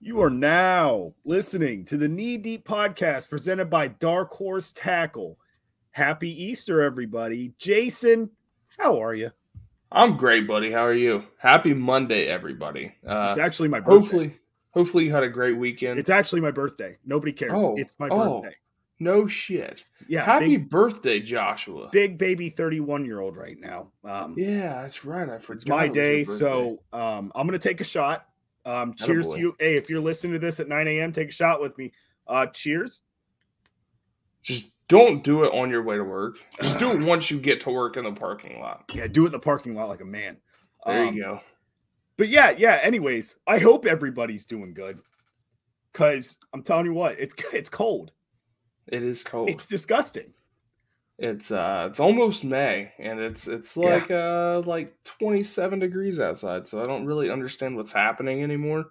You are now listening to the Knee Deep podcast presented by Dark Horse Tackle. Happy Easter, everybody. Jason, how are you? I'm great, buddy. How are you? Happy Monday, everybody. Uh, it's actually my birthday. hopefully, hopefully you had a great weekend. It's actually my birthday. Nobody cares. Oh, it's my oh. birthday. no shit. Yeah. Happy big, birthday, Joshua. big baby 31 year old right now. Um, Yeah, that's right. I forgot. it's my it day. So um, I'm going to take a shot. Um, cheers Attaboy. to you. Hey, if you're listening to this at 9 a.m., take a shot with me. Uh, cheers. just don't do it on your way to work. Just do it once you get to work in the parking lot. Yeah, do it in the parking lot like a man. There Um, you go. But yeah, yeah. Anyways, I hope everybody's doing good. Cause I'm telling you what, it's it's cold. It is cold. It's disgusting. It's uh it's almost May and it's it's Yeah. like uh like 27 degrees outside, so I don't really understand what's happening anymore.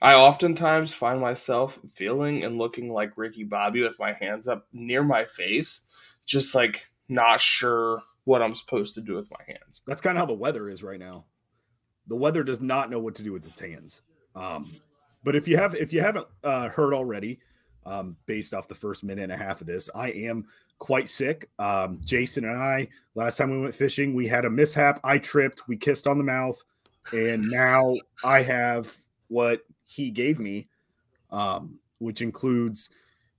I oftentimes find myself feeling and looking like Ricky Bobby with my hands up near my face, just like not sure what I'm supposed to do with my hands. That's kind of how the weather is right now. The weather does not know what to do with its hands. Um, but if you have if you haven't uh, heard already, um, based off the first minute and a half of this, I am quite sick. Um, Jason and I, last time we went fishing, we had a mishap. I tripped. We kissed on the mouth, and now I have what he gave me, um, which includes,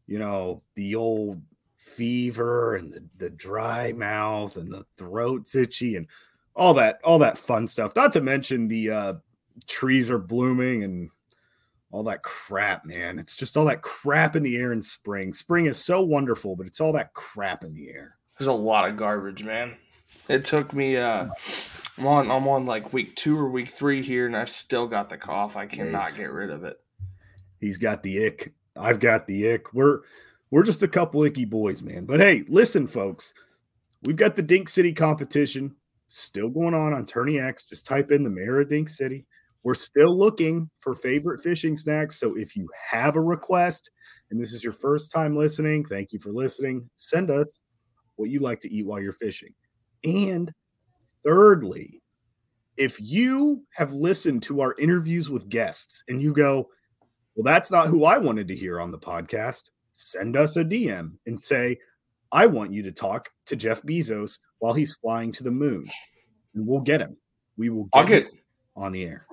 you know, the old fever and the, the dry mouth and the throat's itchy and all that all that fun stuff. Not to mention the uh trees are blooming and all that crap man. It's just all that crap in the air in spring. Spring is so wonderful but it's all that crap in the air. There's a lot of garbage, man. It took me uh I'm on I'm on like week 2 or week 3 here and I've still got the cough. I cannot get rid of it. he's got the ick. I've got the ick. We're we're just a couple icky boys man. But hey listen folks. We've got the dink city competition still going on on TourneyX. Just type in the mayor of dink city. We're still looking for favorite fishing snacks. So if you have a request and this is your first time listening thank you for listening. Send us what you like to eat while you're fishing and thirdly if you have listened to our interviews with guests and you go well, that's not who I wanted to hear on the podcast. Send us a DM and say, I want you to talk to Jeff Bezos while he's flying to the moon. And we'll get him. We will get, I'll get on the air.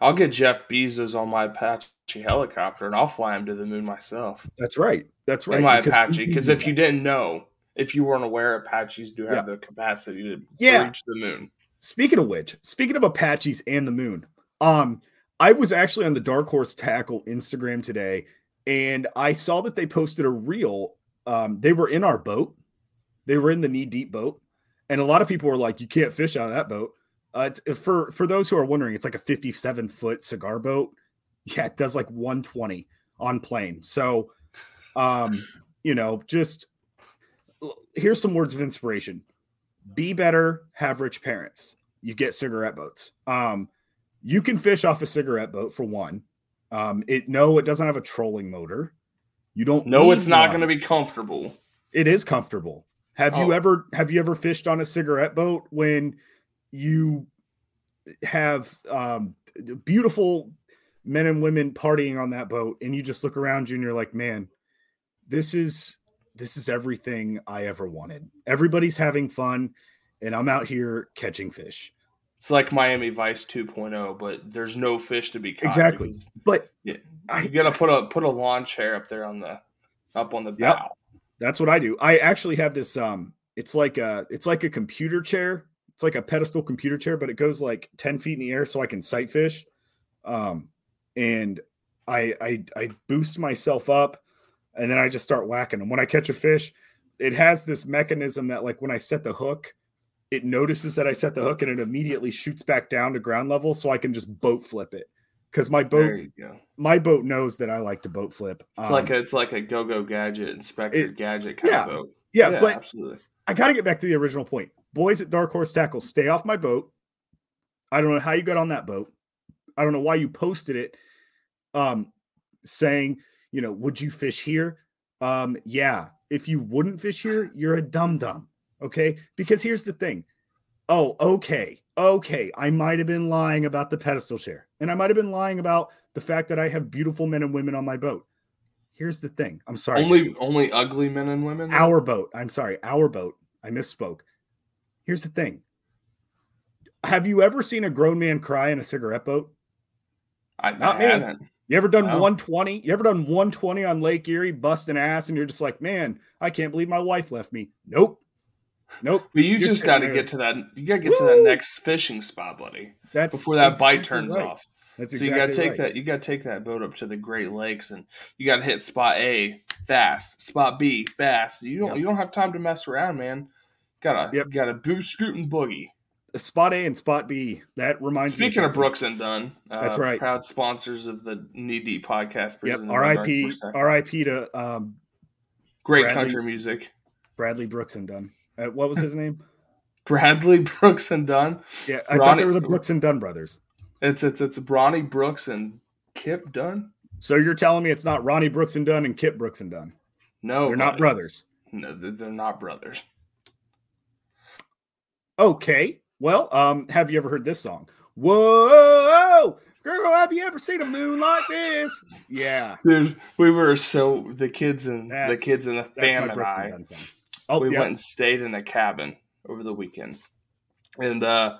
I'll get Jeff Bezos on my Apache helicopter and I'll fly him to the moon myself. That's right. That's right. in my because Apache. Because if you didn't know, if you weren't aware, Apaches do have Yeah. the capacity to, Yeah. reach the moon. Speaking of which, speaking of Apaches and the moon, um, I was actually on the Dark Horse Tackle Instagram today, and I saw that they posted a reel. Um, they were in our boat, they were in the knee deep boat, and a lot of people were like, "You can't fish out of that boat." Uh, it's for for those who are wondering, it's like a 57 foot cigar boat. Yeah, it does like 120 on plane. So, um, you know, just here's some words of inspiration be better, have rich parents. You get cigarette boats. Um, you can fish off a cigarette boat for one. Um, it no, it doesn't have a trolling motor. You don't No, it's not going to be comfortable. It is comfortable. Have you Oh. ever have you ever fished on a cigarette boat when you have um beautiful men and women partying on that boat and you just look around you and you're like, man, this is this is everything I ever wanted. Everybody's having fun and I'm out here catching fish. It's like Miami Vice 2.0, but there's no fish to be caught. Exactly. because But Yeah. I, You got to put a put a lawn chair up there on the up on the Yep. bow. That's what I do. I actually have this um it's like a it's like a computer chair. It's like a pedestal computer chair, but it goes like 10 feet in the air so I can sight fish. Um and I I I boost myself up and then I just start whacking them. When I catch a fish, it has this mechanism that like when I set the hook, it notices that I set the hook and it immediately shoots back down to ground level so I can just boat flip it. Because my boat There you go. my boat knows that I like to boat flip. It's Um, like a, it's like a go go gadget inspector It- gadget kind yeah. of boat. yeah, but absolutely. I got to get back to the original point. Boys at Dark Horse Tackle, stay off my boat. I don't know how you got on that boat. I don't know why you posted it um saying, you know, would you fish here? Um yeah, if you wouldn't fish here, you're a dum dum. Okay? Because here's the thing. Oh, okay. Okay, I might have been lying about the pedestal chair And I might have been lying about the fact that I have beautiful men and women on my boat. Here's the thing. I'm sorry. Only only ugly men and women. our boat. I'm sorry, our boat. I misspoke. Here's the thing. Have you ever seen a grown man cry in a cigarette boat? I, not I me. haven't. You ever done No. 120? You ever done 120 on Lake Erie, busting ass, and you're just like, man, I can't believe my wife left me. Nope. Nope. But you You're just got to get to that. You got to get to that next fishing spot, buddy, That's before that bite turns right. off. That's so you got to take right. that. You got to take that boat up to the Great Lakes, and you got to hit spot A fast, spot B fast. You don't. Yep. You don't have time to mess around, man. Gotta. Yep. Gotta boot, scoot, and boogie. Spot A and spot B. That reminds me. Speaking of. Brooks and Dunn, uh, That's right. Proud sponsors of the Knee Deep podcast. Yep. R.I.P. Dark Horse Tech. R.I.P. to um, Great Bradley. country music. Bradley Brooks and Dunn. Uh, what was his name? Bradley Brooks and Dunn. Yeah, I thought they were the Brooks and Dunn brothers. It's it's it's Bronny Brooks and Kip Dunn. So you're telling me it's not Ronnie Brooks and Dunn and Kip Brooks and Dunn? No, They're not brothers. No, they're not brothers. Okay. Well, um, have you ever heard this song? Whoa, girl, have you ever seen a moon like this? Yeah, Dude, we were so the kids and the kids and the that's fam and I. Oh, we yeah. went and stayed in a cabin over the weekend, and uh,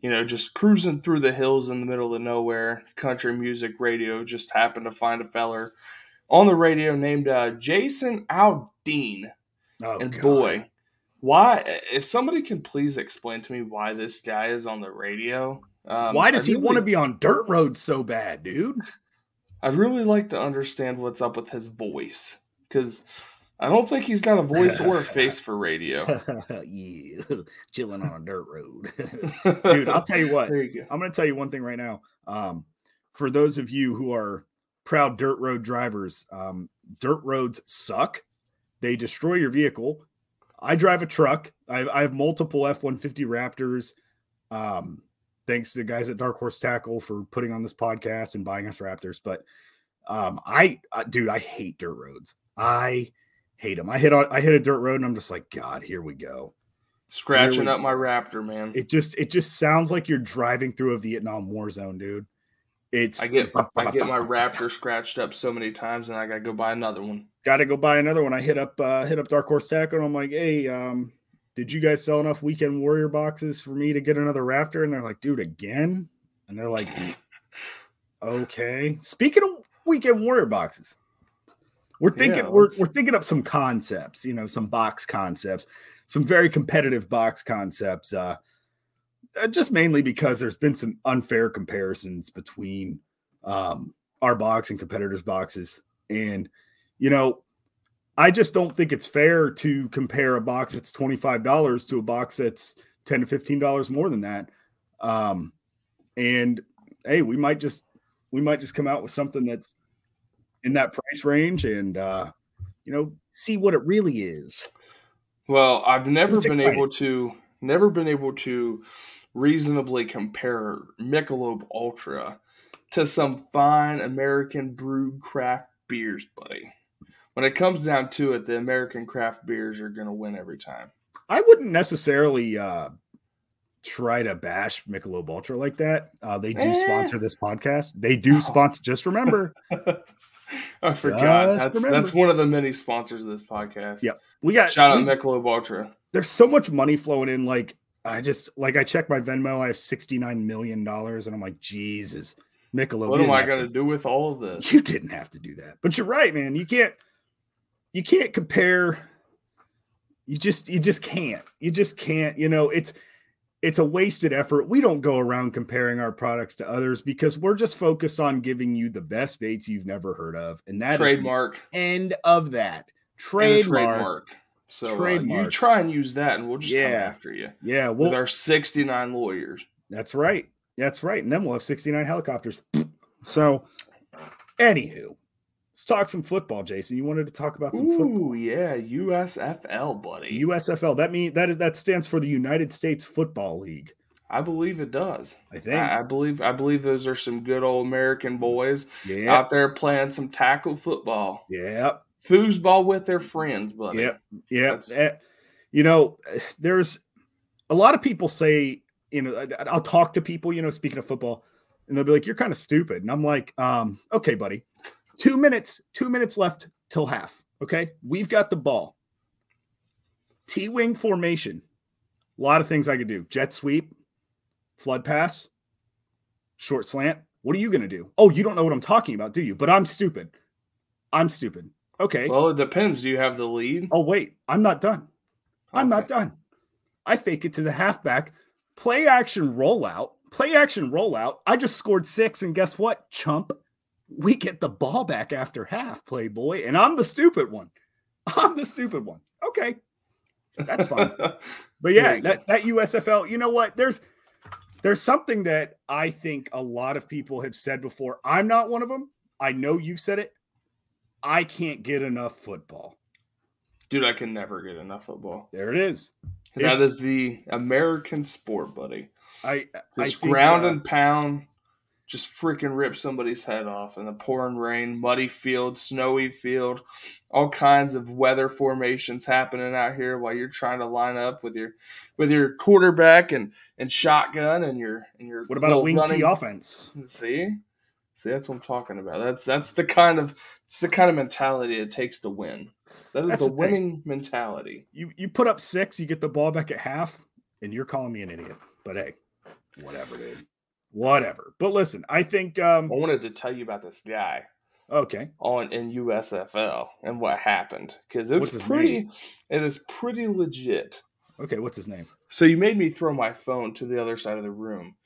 you know, just cruising through the hills in the middle of nowhere. Country music radio just happened to find a feller on the radio named uh, Jason Aldean. Oh, and God. boy, why? If somebody can please explain to me why this guy is on the radio. Um, why does I'd he want to be on dirt roads so bad, dude? I'd really like to understand what's up with his voice because I don't think he's got a voice or a face for radio. yeah, chilling on a dirt road, dude. I'll tell you what. You go. I'm going to tell you one thing right now. Um, for those of you who are proud dirt road drivers, um, dirt roads suck. They destroy your vehicle. I drive a truck. I have, I have multiple F 150 Raptors. Um, thanks to the guys at Dark Horse Tackle for putting on this podcast and buying us Raptors. But um, I, I, dude, I hate dirt roads. I hate them. I hit on, I hit a dirt road and I'm just like, God, here we go. Scratching Really? up my Raptor, man. It just it just sounds like you're driving through a Vietnam war zone, dude. It's I get I get my Raptor scratched up so many times, and I gotta go buy another one. got to go buy another one. I hit up uh hit up Dark Horse Tackle and I'm like, hey, um, did you guys sell enough Weekend Warrior boxes for me to get another Raptor? And they're like, dude, again? And they're like, okay. Speaking of Weekend Warrior boxes, we're thinking Yeah, we're we're thinking up some concepts, you know, some box concepts, some very competitive box concepts. Uh, uh, just mainly because there's been some unfair comparisons between um, our box and competitors' boxes, and you know, I just don't think it's fair to compare a box that's twenty five dollars to a box that's ten to fifteen dollars more than that. Um, and hey, we might just we might just come out with something that's in that price range, and uh, you know, see what it really is. Well, I've never been able to never been able to reasonably compare Michelob Ultra to some fine American brewed craft beers, buddy. When it comes down to it, the American craft beers are going to win every time. I wouldn't necessarily uh, try to bash Michelob Ultra like that. Uh, they do Eh. sponsor this podcast. They do Oh. sponsor. Just remember, I forgot. Just That's remember. that's one of the many sponsors of this podcast. Yep. we got Shout out Michelob Ultra. there's so much money flowing in. Like I just like I check my Venmo. I have sixty nine million dollars, and I'm like, Jesus, Michelob. What am I going to- do with all of this? You didn't have to do that, but you're right, man. You can't. You can't compare. You just you just can't. You just can't. You know, it's it's a wasted effort. We don't go around comparing our products to others because we're just focused on giving you the best baits you've never heard of, and that Trademark. end of that. Trademark. trademark. So uh, you try and use that, and we'll just come after you Yeah, with our 69 lawyers. That's right. That's right. And then we'll have 69 helicopters. So, anywho, let's talk some football, Jason. You wanted to talk about some football. Ooh, yeah, USFL, buddy. USFL. That mean that is that stands for the United States Football League. I believe it does. I think. I, I believe I believe those are some good old American boys yeah. out there playing some tackle football, Yep. Foosball with their friends, buddy. Yep. Yep. That's- Eh, You know, there's a lot of people say, you know, I'll talk to people, you know, speaking of football, and they'll be like, you're kind of stupid. And I'm like, um, okay, buddy, two minutes, two minutes left till half. Okay. We've got the ball. T wing formation. A lot of things I could do jet sweep, flood pass, short slant. What are you going to do? Oh, you don't know what I'm talking about, do you? But I'm stupid. I'm stupid. Okay. Well, it depends. Do you have the lead? Oh, wait, I'm not done. I'm not done. I fake it to the halfback, play action rollout, play action rollout. I just scored six, and guess what, chump? We get the ball back after half, playboy, and I'm the stupid one. I'm the stupid one. Okay, that's fine. But yeah, that, that USFL, you know what? There's there's something that I think a lot of people have said before. I'm not one of them. I know you've said it. I can't get enough football. Dude, I can never get enough football. There it is. that is the American sport, buddy. I I Just think, ground uh, and pound, just freaking rip somebody's head off in the pouring rain, muddy field, snowy field, all kinds of weather formations happening out here while you're trying to line up with your with your quarterback and and shotgun and your and your What about a wing running T offense? See, see, that's what I'm talking about. That's that's the kind of it's the kind of mentality it takes to win. That is That's the the winning mentality. You you put up six, you get the ball back at half, and you're calling me an idiot. But hey, whatever, dude. Whatever. But listen, I think um I wanted to tell you about this guy okay. on in USFL and what happened because it's pretty. name? It is pretty legit. Okay, what's his name? So you made me throw my phone to the other side of the room.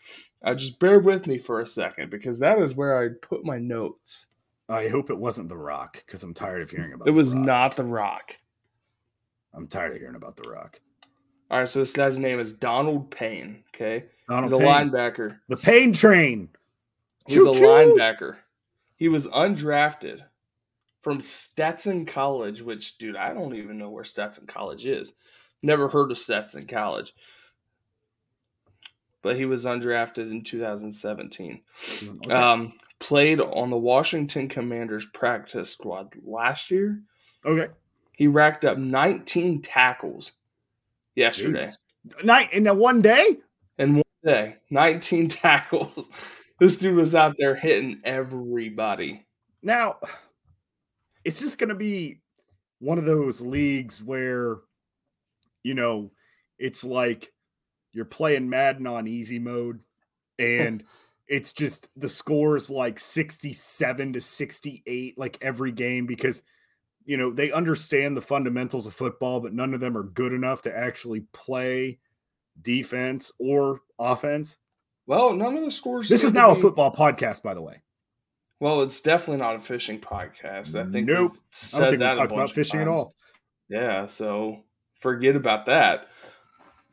Uh, just bear with me for a second because that is where I put my notes. I hope it wasn't The Rock, because I'm tired of hearing about It The was Rock. not The Rock. I'm tired of hearing about The Rock. All right, so this guy's name is Donald Payne. Okay, Donald he's a Payne. linebacker. The Payne Train. He's a Choo-choo. linebacker. He was undrafted from Stetson College, which, dude, I don't even know where Stetson College is. Never heard of Stetson College. But he was undrafted in 2017. Okay. Um, played on the Washington Commanders practice squad last year. okay. He racked up 19 tackles yesterday. Jeez. Night in one day? In one day, 19 tackles. This dude was out there hitting everybody. Now, it's just going to be one of those leagues where, you know, it's like you're playing Madden on easy mode and it's just the scores like 67 to 68 like every game because you know they understand the fundamentals of football but none of them are good enough to actually play defense or offense Well, none of the scores. this is now a football podcast by the way Well, it's definitely not a fishing podcast. I think Nope. we've i don't think we talked about fishing at all Yeah, so forget about that.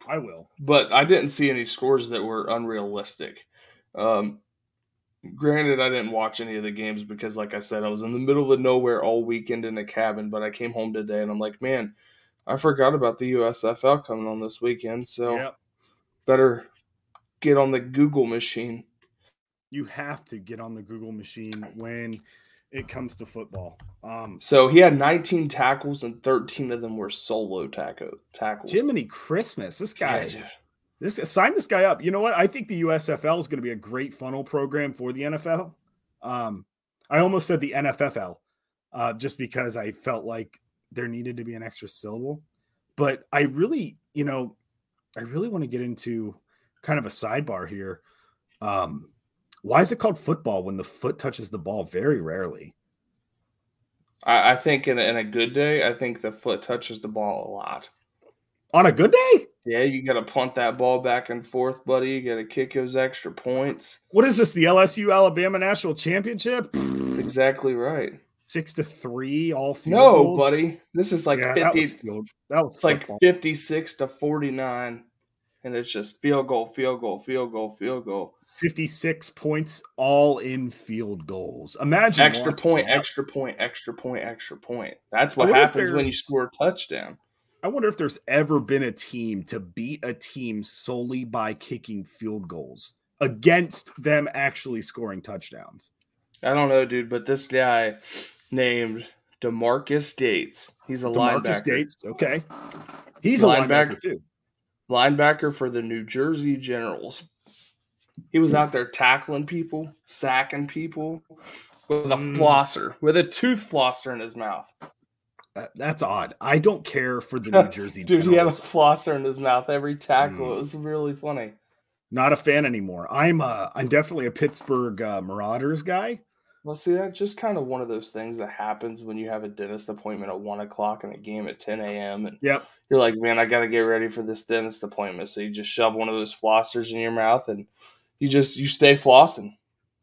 i will But I didn't see any scores that were unrealistic. Um, granted, I didn't watch any of the games because, like I said, I was in the middle of nowhere all weekend in a cabin. But I came home today and I'm like, man, I forgot about the USFL coming on this weekend. So Yep. better get on the Google machine. you have to get on the Google machine when it comes to football. Um, So he had 19 tackles and 13 of them were solo tackle tackles. Jiminy Christmas, this guy, dude. This sign this guy up. You know what? I think the USFL is going to be a great funnel program for the NFL. Um, I almost said the NFFL, uh, just because I felt like there needed to be an extra syllable. But I really, you know, I really want to get into kind of a sidebar here. Um, why is it called football when the foot touches the ball? Very rarely. I, I think in a, in a good day, I think the foot touches the ball a lot. On a good day? Yeah, you got to punt that ball back and forth, buddy. You got to kick those extra points. What is this? The LSU Alabama National Championship? That's exactly right. Six to three, all field No, goals? buddy. This is like Yeah, that 50 was field. That was it's like 56 to 49 and it's just field goal, field goal, field goal, field goal. 56 points all in field goals. Imagine Extra point, that. extra point, extra point, extra point. That's I what happens when you score a touchdown. I wonder if there's ever been a team to beat a team solely by kicking field goals against them actually scoring touchdowns. I don't know, dude, but this guy named Demarcus Gates. He's a DeMarcus linebacker. Gates, okay. He's a linebacker too. Linebacker for the New Jersey Generals. He was out there tackling people, sacking people with a mm. flosser, with a tooth flosser in his mouth. That's odd. I don't care for the New Jersey. Dude, he had a flosser in his mouth every tackle. Mm. It was really funny. Not a fan anymore. I'm uh, I'm definitely a Pittsburgh uh, Marauders guy. Well, see, that's just kind of one of those things that happens when you have a dentist appointment at one o'clock and a game at ten a.m. And yep, you're like, man, I got to get ready for this dentist appointment. So you just shove one of those flossers in your mouth and you just you stay flossing.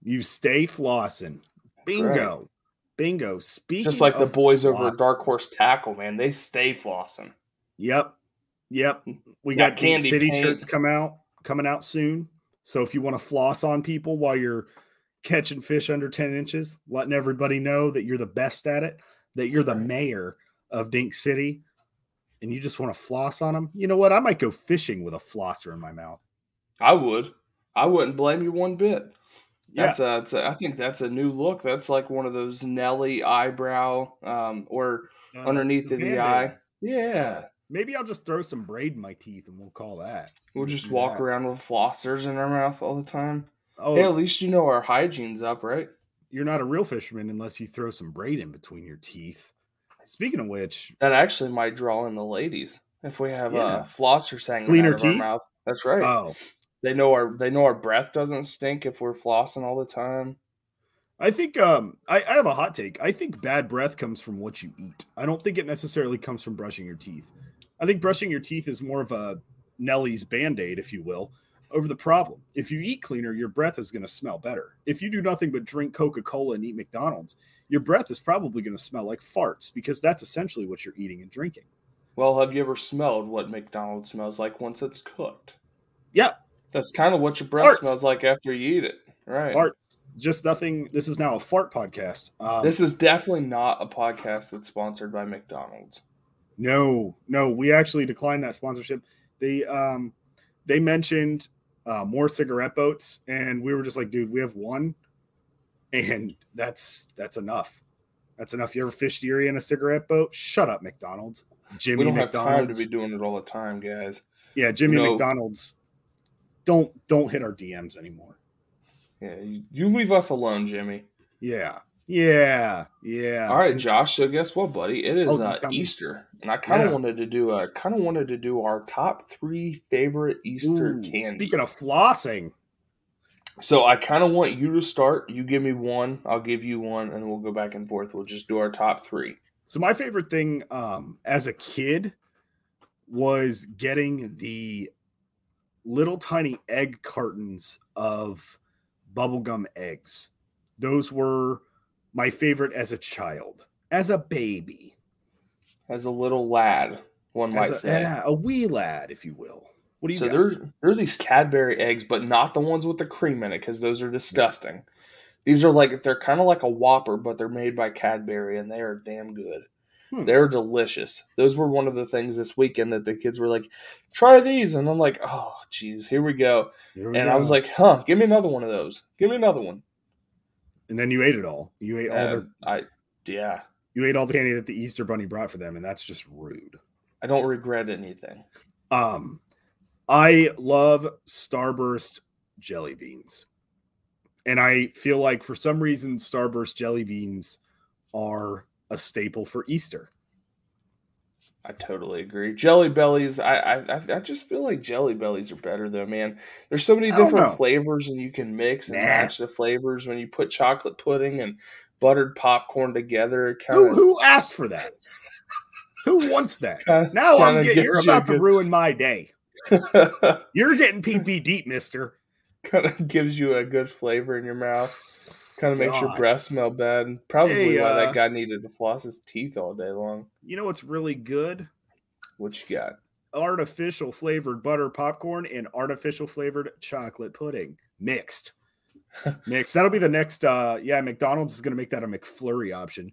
You stay flossing. Bingo. Right. Bingo. Speaking just like the boys over at Dark Horse Tackle, man, they stay flossing. Yep. Yep. Hmm. We got, got candy Spitty shirts come out coming out soon. So if you want to floss on people while you're catching fish under 10 inches, letting everybody know that you're the best at it, that you're the mayor of Dink City, and you just want to floss on them, you know what? I might go fishing with a flosser in my mouth. I would. I wouldn't blame you one bit. That's yeah. a, that's a, I think that's a new look. That's like one of those Nelly eyebrow um, or uh, underneath the, the eye. Yeah. Maybe I'll just throw some braid in my teeth and we'll call that. We'll just walk around with flossers in our mouth all the time. Oh, hey, at least you know our hygiene's up, right? You're not a real fisherman unless you throw some braid in between your teeth. Speaking of which, that actually might draw in the ladies if we have uh, yeah. uh, flossers hanging Cleaner out of teeth? our mouth. That's right. Oh, they know our they know our breath doesn't stink if we're flossing all the time. I think um, I, I have a hot take. I think bad breath comes from what you eat. I don't think it necessarily comes from brushing your teeth. I think brushing your teeth is more of a Nelly's band aid, if you will, over the problem. If you eat cleaner, your breath is going to smell better. If you do nothing but drink Coca Cola and eat McDonald's, your breath is probably going to smell like farts because that's essentially what you're eating and drinking. Well, have you ever smelled what McDonald's smells like once it's cooked? Yeah, that's kind of what your breath Farts. smells like after you eat it. Right. Farts. Just nothing. This is now a fart podcast. Um, this is definitely not a podcast that's sponsored by McDonald's. No, no, we actually declined that sponsorship. They um they mentioned uh, more cigarette boats, and we were just like, dude, we have one, and that's that's enough. That's enough. You ever fished Erie in a cigarette boat? Shut up, McDonald's. Jimmy we don't McDonald's. have time to be doing it all the time, guys. Yeah, Jimmy you know, McDonald's don't don't hit our DMs anymore. Yeah, you leave us alone, Jimmy. Yeah. Yeah, yeah. All right, Josh. So guess what, buddy? It is oh, uh, Easter, and I kind of yeah. wanted to do a kind of wanted to do our top three favorite Easter Ooh, candies. Speaking of flossing, so I kind of want you to start. You give me one, I'll give you one, and we'll go back and forth. We'll just do our top three. So my favorite thing um, as a kid was getting the little tiny egg cartons of bubblegum eggs. Those were my favorite as a child, as a baby, as a little lad, one as might a, say. Yeah, a wee lad, if you will. What do you so there's there's these Cadbury eggs, but not the ones with the cream in it because those are disgusting. Yeah. These are like they're kind of like a Whopper, but they're made by Cadbury and they are damn good. Hmm. They're delicious. Those were one of the things this weekend that the kids were like, try these. And I'm like, oh, geez, here we go. Here we and go. I was like, huh, give me another one of those. Give me another one. And then you ate it all. You ate all uh, the. I, yeah. You ate all the candy that the Easter Bunny brought for them, and that's just rude. I don't regret anything. Um, I love Starburst jelly beans. And I feel like for some reason, Starburst jelly beans are a staple for Easter. I totally agree. Jelly bellies, I, I I just feel like jelly bellies are better though, man. There's so many different flavors and you can mix and nah. match the flavors when you put chocolate pudding and buttered popcorn together. Kinda... Who, who asked for that? who wants that? Kinda, now I'm getting, you're about good... to ruin my day. you're getting PP deep, Mister. Kind of gives you a good flavor in your mouth. Kind of makes your breath smell bad. Probably hey, why uh, that guy needed to floss his teeth all day long. You know what's really good? What you got? Artificial flavored butter popcorn and artificial flavored chocolate pudding mixed. mixed. That'll be the next. uh Yeah, McDonald's is going to make that a McFlurry option.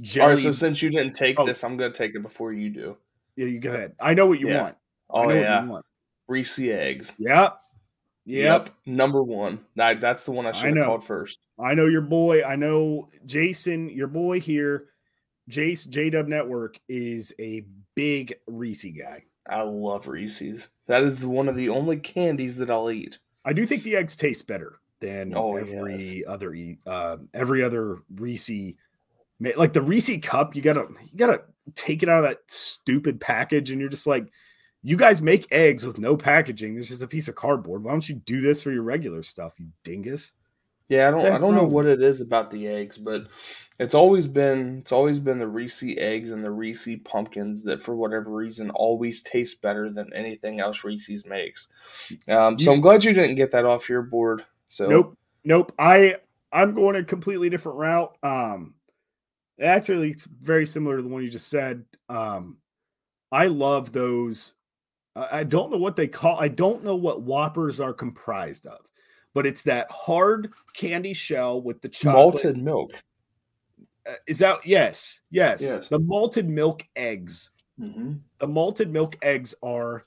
Jelly... All right. So since you didn't take oh. this, I'm going to take it before you do. Yeah, you go ahead. I know what you Yeah. want. I Oh know yeah, what you want. Reese eggs. Yep. Yep. number one. That, that's the one I should have called first. I know your boy. I know Jason, your boy here, Jace JW Network is a big Reese guy. I love Reese's. That is one of the only candies that I'll eat. I do think the eggs taste better than Oh, every yes. other uh, every other Reese. Like the Reese cup, you gotta you gotta take it out of that stupid package, and you're just like, you guys make eggs with no packaging. There's just a piece of cardboard. Why don't you do this for your regular stuff, you dingus? Yeah, I don't I don't know what it is about the eggs, but it's always been it's always been the Reese eggs and the Reese pumpkins that for whatever reason always taste better than anything else Reese's makes. Um, so You- I'm glad you didn't get that off your board. So Nope, nope. I I'm going a completely different route. Um, actually, it's very similar to the one you just said. Um, I love those. I I don't know what they call. I don't know what Whoppers are comprised of, but it's that hard candy shell with the chocolate. malted milk. Uh, Is that yes, yes, Yes. The malted milk eggs. Mm-hmm. The malted milk eggs are.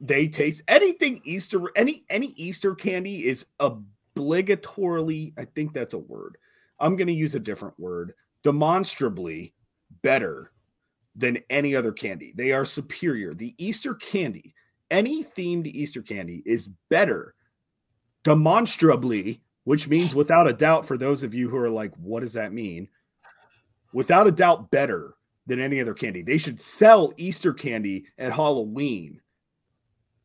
They taste anything Easter. Any any Easter candy is obligatorily. I think that's a word. I'm going to use a different word. Demonstrably better than any other candy. They are superior. The Easter candy, any themed Easter candy, is better demonstrably, which means without a doubt for those of you who are like, what does that mean? Without a doubt, better than any other candy. They should sell Easter candy at Halloween.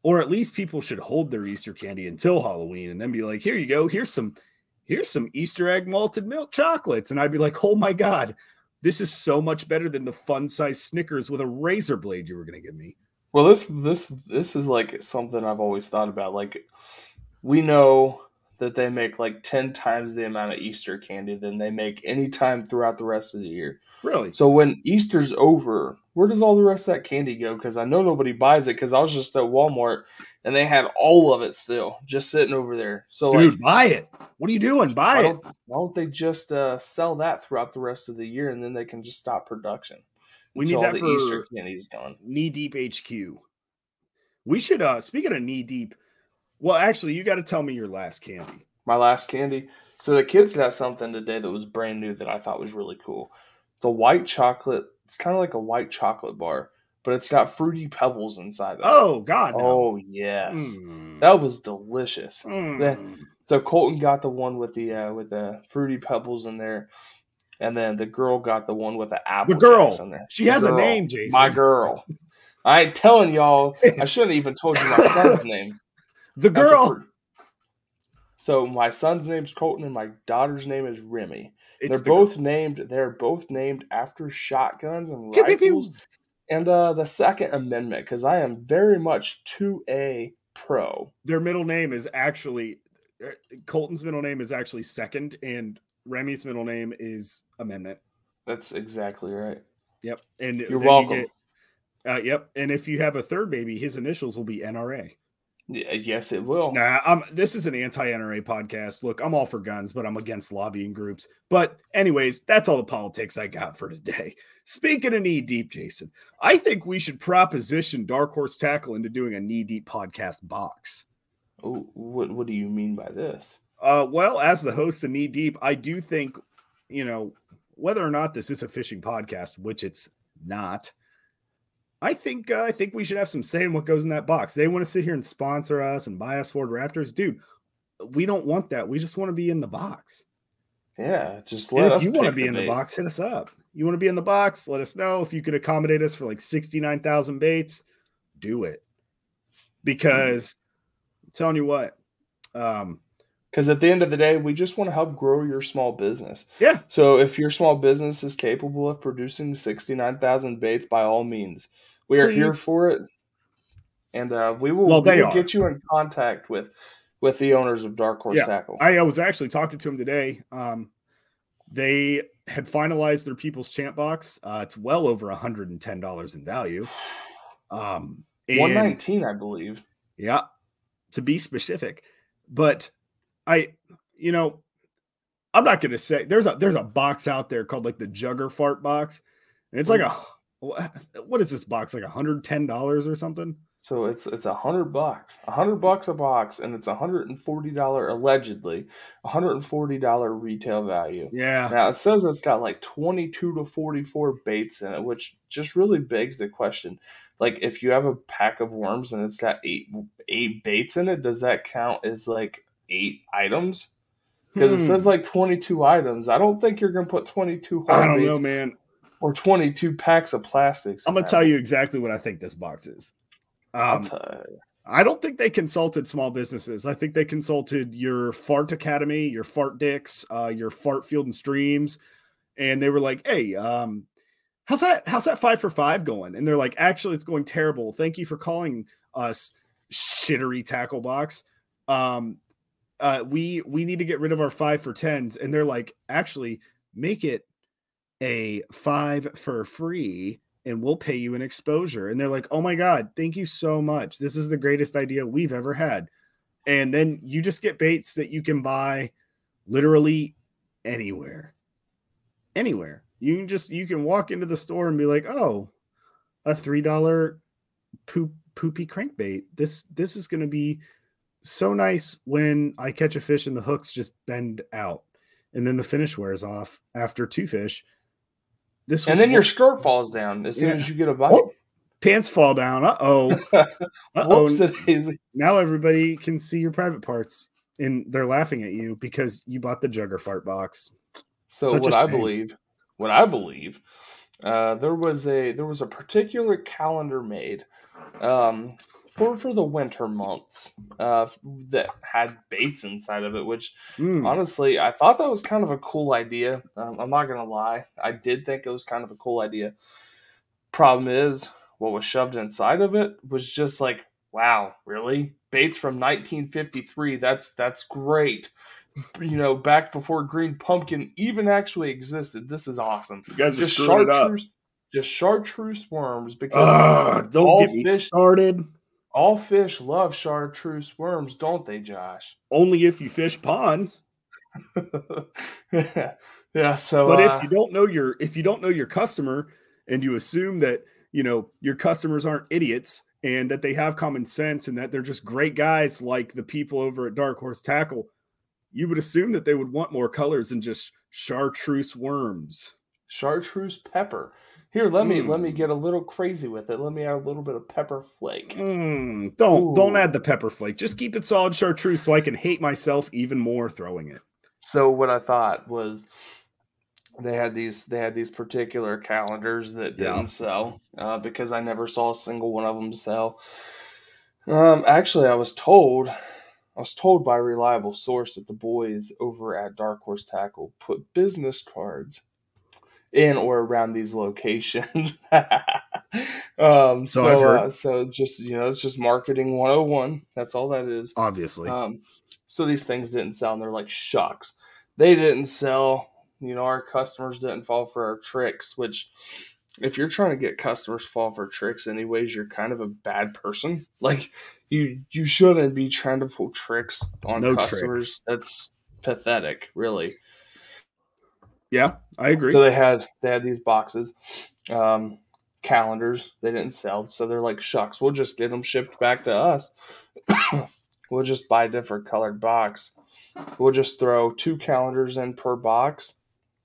Or at least people should hold their Easter candy until Halloween and then be like, here you go. Here's some here's some Easter egg malted milk chocolates. And I'd be like, oh my God, this is so much better than the fun size Snickers with a razor blade you were gonna give me. Well, this this this is like something I've always thought about. Like, we know that they make like ten times the amount of Easter candy than they make any time throughout the rest of the year. Really? So when Easter's over, where does all the rest of that candy go? Because I know nobody buys it. Because I was just at Walmart and they had all of it still, just sitting over there. So Dude, like, buy it. What are you doing? Buy why it. why don't they just uh, sell that throughout the rest of the year and then they can just stop production? We need that the for Easter candy's gone. knee deep HQ. We should uh speaking of knee deep. Well, actually, you got to tell me your last candy. my last candy. So the kids got something today that was brand new that I thought was really cool. It's a white chocolate. It's kind of like a white chocolate bar, but it's got fruity pebbles inside of it. Oh God! no. oh yes, Mm. that was delicious. Mm. So Colton got the one with the uh, with the fruity pebbles in there, and then the girl got the one with the apple. The girl. In there. She The has a name, Jason. My girl. I ain't telling y'all. I shouldn't have even told you my son's name. The girl. fr- So my son's name's Colton and my daughter's name is Remy. It's they're the girl. both named. They're both named after shotguns and Pew, pew, pew. And uh, the Second Amendment. Because I am very much two A pro. Their middle name is actually uh, Colton's middle name is actually second, and Remy's middle name is Amendment. That's exactly right. Yep. And You're then you welcome. get- uh, yep. And if you have a third baby, his initials will be NRA. Yes, it will. Nah, I'm, this is an anti-NRA podcast. Look, I'm all for guns, but I'm against lobbying groups. But anyways, that's all the politics I got for today. Speaking of knee deep, Jason, I think we should proposition Dark Horse Tackle into doing a knee deep podcast box. Oh, what What do you mean by this? Uh, well, as the host of Knee Deep, I do think, you know, whether or not this is a fishing podcast, which it's not, I think uh, I think we should have some say in what goes in that box. They want to sit here and sponsor us and buy us Ford Raptors, dude. We don't want that. We just want to be in the box. Yeah, just And let if you want to be in the box, hit us up. You want to be in the box? Let us know. If you could accommodate us for like sixty nine thousand baits, do it. Because I'm telling you what, um, Because at the end of the day, we just want to help grow your small business. Yeah. So if your small business is capable of producing 69,000 baits, by all means, we are here for it. And uh, we will, Well, we will get you in contact with with the owners of Dark Horse Yeah. Tackle. I was actually talking to them today. Um, they had finalized their People's Champ box. Uh, it's well over $110 in value. Um, and- 119, I believe. Yeah, to be specific. But I, you know, I'm not going to say there's a there's a box out there called like the Jugger Fart box, and it's like a what is this box like $110 or something? So it's it's a hundred bucks, a hundred bucks a box, and it's a hundred and forty dollar allegedly, a hundred and forty dollar retail value. Yeah. Now it says it's got like twenty two to forty four baits in it, which just really begs the question: like, if you have a pack of worms and it's got eight eight baits in it, does that count as like eight items? Because hmm. it says like twenty two items. I don't think you're gonna put twenty two. I don't know, man. Or twenty two packs of plastics. I'm gonna tell you exactly what I think this box is. Um, I don't think they consulted small businesses. I think they consulted your Fart Academy, your Fart Dicks, uh, your Fart Field and Streams, and they were like, "Hey, um, how's that? How's that five for five going?" And they're like, "Actually, it's going terrible. Thank you for calling us, shittery tackle box. Um, uh, we we need to get rid of our five for tens." And they're like, "Actually, make it a five for free." and we'll pay you an exposure. And they're like, oh my God, thank you so much. This is the greatest idea we've ever had. And then you just get baits that you can buy literally anywhere. Anywhere. You can just you can walk into the store and be like, oh, a three dollar poop poopy crankbait. This this is gonna be so nice when I catch a fish and the hooks just bend out. And then the finish wears off after two fish this and then your skirt falls down as soon yeah. as you get a bite. Oh, pants fall down. Uh oh. Uh-oh. now everybody can see your private parts, and they're laughing at you because you bought the Jugger fart box. So Such what I believe, what I believe, uh, there was a there was a particular calendar made um, for for the winter months uh, that had baits inside of it. Which mm. honestly, I thought that was kind of a cool idea. Um, I'm not gonna lie, I did think it was kind of a cool idea. Problem is, what was shoved inside of it was just like, wow, really? Baits from 1953. That's that's great. You know, back before Green Pumpkin even actually existed. This is awesome. You guys just are chartreuse, just chartreuse worms because uh, don't get me fish, started all fish love chartreuse worms, don't they, Josh? Only if you fish ponds. yeah. So, but uh, if you don't know your if you don't know your customer and you assume that you know your customers aren't idiots and that they have common sense and that they're just great guys like the people over at Dark Horse Tackle, you would assume that they would want more colors than just chartreuse worms. Chartreuse pepper. Here, let me let me mm. get a little crazy with it. Let me add a little bit of pepper flake. Mm, don't Ooh. don't add the pepper flake. Just keep it solid chartreuse so I can hate myself even more throwing it. So what I thought was they had these they had these particular calendars that didn't sell uh, because I never saw a single one of them sell. Um, actually, I was told I was told by a reliable source that the boys over at Dark Horse Tackle put business cards in or around these locations. um, so so, uh, so it's just you know it's just marketing 101. That's all that is. Obviously. Um, so these things didn't sell, and they're like shucks. They didn't sell. You know, our customers didn't fall for our tricks. Which, if you're trying to get customers fall for tricks, anyways, you're kind of a bad person. Like you, you shouldn't be trying to pull tricks on no customers. Tricks. That's pathetic, really. Yeah, I agree. So they had they had these boxes, um, calendars. They didn't sell, so they're like, "Shucks, we'll just get them shipped back to us. we'll just buy a different colored box. We'll just throw two calendars in per box,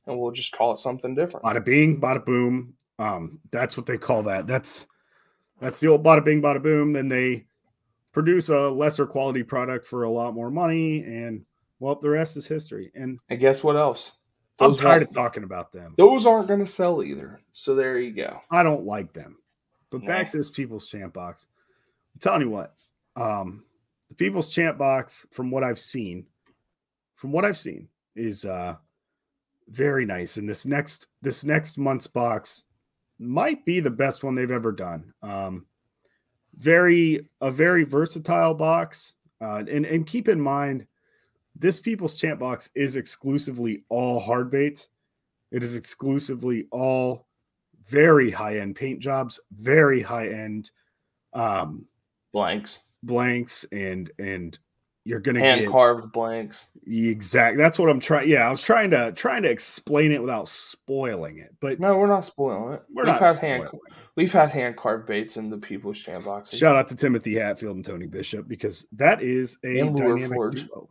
and we'll just call it something different." Bada bing, bada boom. Um, that's what they call that. That's that's the old bada bing, bada boom. Then they produce a lesser quality product for a lot more money, and well, the rest is history. And and guess what else? Those I'm tired of talking about them. Those aren't going to sell either. So there you go. I don't like them. But yeah. back to this People's Champ box. I'm telling you what, um, the People's Champ box, from what I've seen, from what I've seen, is uh, very nice. And this next this next month's box might be the best one they've ever done. Um, very a very versatile box. Uh, and and keep in mind this People's Champ box is exclusively all hard baits. It is exclusively all very high end paint jobs, very high end um, blanks, blanks, and and you're gonna hand get carved blanks. exact. That's what I'm trying. Yeah, I was trying to trying to explain it without spoiling it, but No, we're not spoiling it. we're we've not. had hand we've had hand carved baits in the people's boxes. Shout out to Timothy Hatfield and Tony Bishop because that is a And dynamic Forge. duo.